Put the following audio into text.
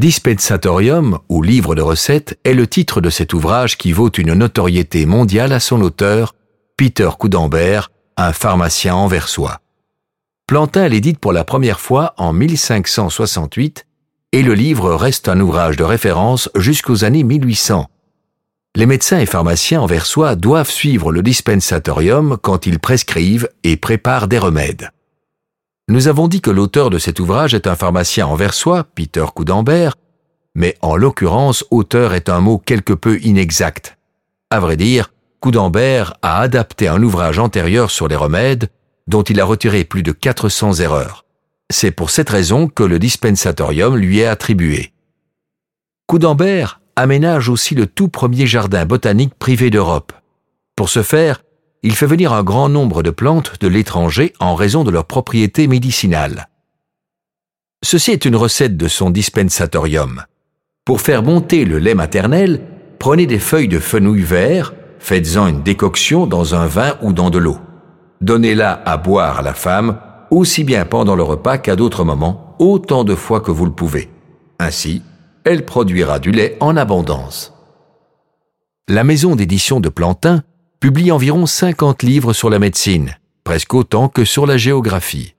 Dispensatorium, ou livre de recettes, est le titre de cet ouvrage qui vaut une notoriété mondiale à son auteur, Peter Coudambert, un pharmacien anversois. Plantin l'édite pour la première fois en 1568 et le livre reste un ouvrage de référence jusqu'aux années 1800. Les médecins et pharmaciens anversois doivent suivre le dispensatorium quand ils prescrivent et préparent des remèdes. Nous avons dit que l'auteur de cet ouvrage est un pharmacien anversois, Peter Coudambert, mais en l'occurrence, auteur est un mot quelque peu inexact. À vrai dire, Coudambert a adapté un ouvrage antérieur sur les remèdes dont il a retiré plus de 400 erreurs. C'est pour cette raison que le dispensatorium lui est attribué. Coudambert aménage aussi le tout premier jardin botanique privé d'Europe. Pour ce faire, il fait venir un grand nombre de plantes de l'étranger en raison de leurs propriétés médicinales. Ceci est une recette de son dispensatorium. Pour faire monter le lait maternel, prenez des feuilles de fenouil vert, faites-en une décoction dans un vin ou dans de l'eau. Donnez-la à boire à la femme, aussi bien pendant le repas qu'à d'autres moments, autant de fois que vous le pouvez. Ainsi, elle produira du lait en abondance. La maison d'édition de Plantin publie environ 50 livres sur la médecine, presque autant que sur la géographie.